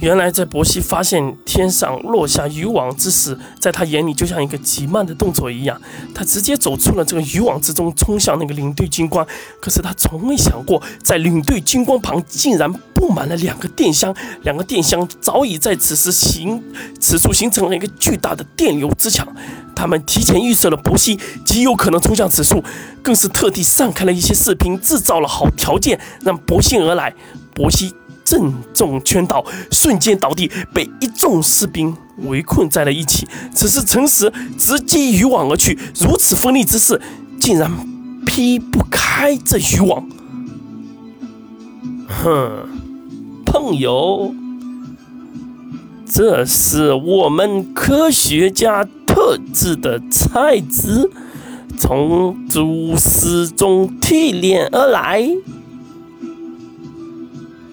原来在伯西发现天上落下渔网之时，在他眼里就像一个极慢的动作一样，他直接走出了这个渔网之中，冲向那个领队军官。可是他从未想过，在领队军官旁竟然布满了两个电箱，两个电箱早已在此时形此处形成了一个巨大的电流之墙。他们提前预设了伯西极有可能冲向此处，更是特地散开了一些士兵，制造了好条件让伯西而来。伯西。正中圈套，瞬间倒地，被一众士兵围困在了一起。此时，陈实直接渔网而去，如此锋利之势，竟然劈不开这渔网。哼，朋友，这是我们科学家特制的菜汁，从蛛丝中提炼而来。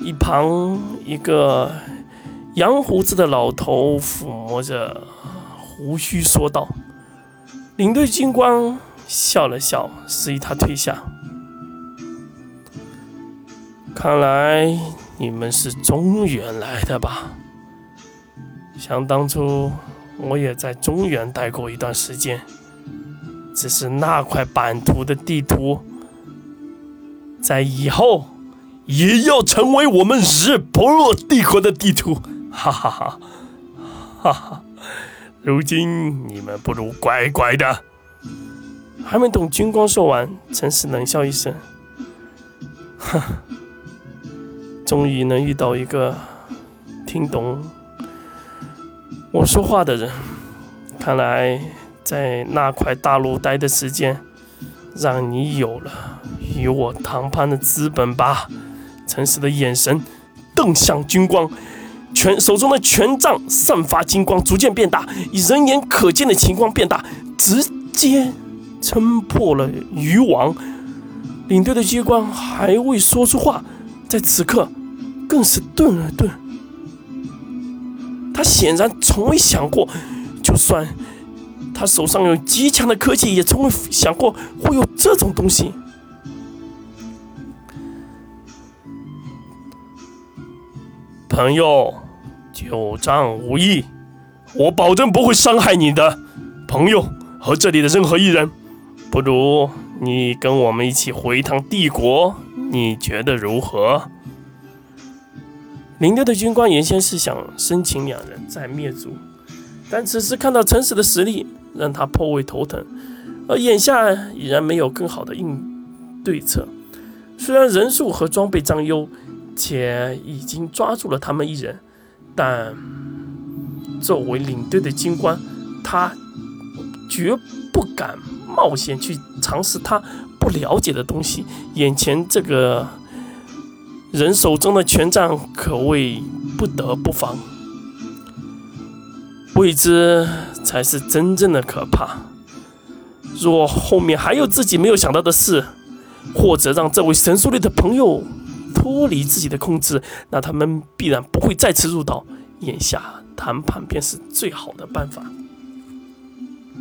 一旁一个洋胡子的老头抚摸着胡须说道：“领队军官笑了笑，示意他退下。看来你们是中原来的吧？想当初我也在中原待过一段时间，只是那块版图的地图，在以后。”也要成为我们日不落帝国的地图，哈哈哈，哈哈！如今你们不如乖乖的。还没等军官说完，陈实冷笑一声：“哼，终于能遇到一个听懂我说话的人。看来在那块大陆待的时间，让你有了与我谈判的资本吧。”陈实的眼神瞪向军光，拳手中的权杖散发金光，逐渐变大，以人眼可见的情况变大，直接撑破了渔网。领队的军官还未说出话，在此刻更是顿了顿。他显然从未想过，就算他手上有极强的科技，也从未想过会有这种东西。朋友，久战无益，我保证不会伤害你的朋友和这里的任何一人。不如你跟我们一起回一趟帝国，你觉得如何？领队的军官原先是想生请两人再灭族，但此时看到陈实的实力，让他颇为头疼。而眼下已然没有更好的应对策，虽然人数和装备占优。且已经抓住了他们一人，但作为领队的军官，他绝不敢冒险去尝试他不了解的东西。眼前这个人手中的权杖可谓不得不防，未知才是真正的可怕。若后面还有自己没有想到的事，或者让这位神书里的朋友。脱离自己的控制，那他们必然不会再次入岛。眼下谈判便是最好的办法。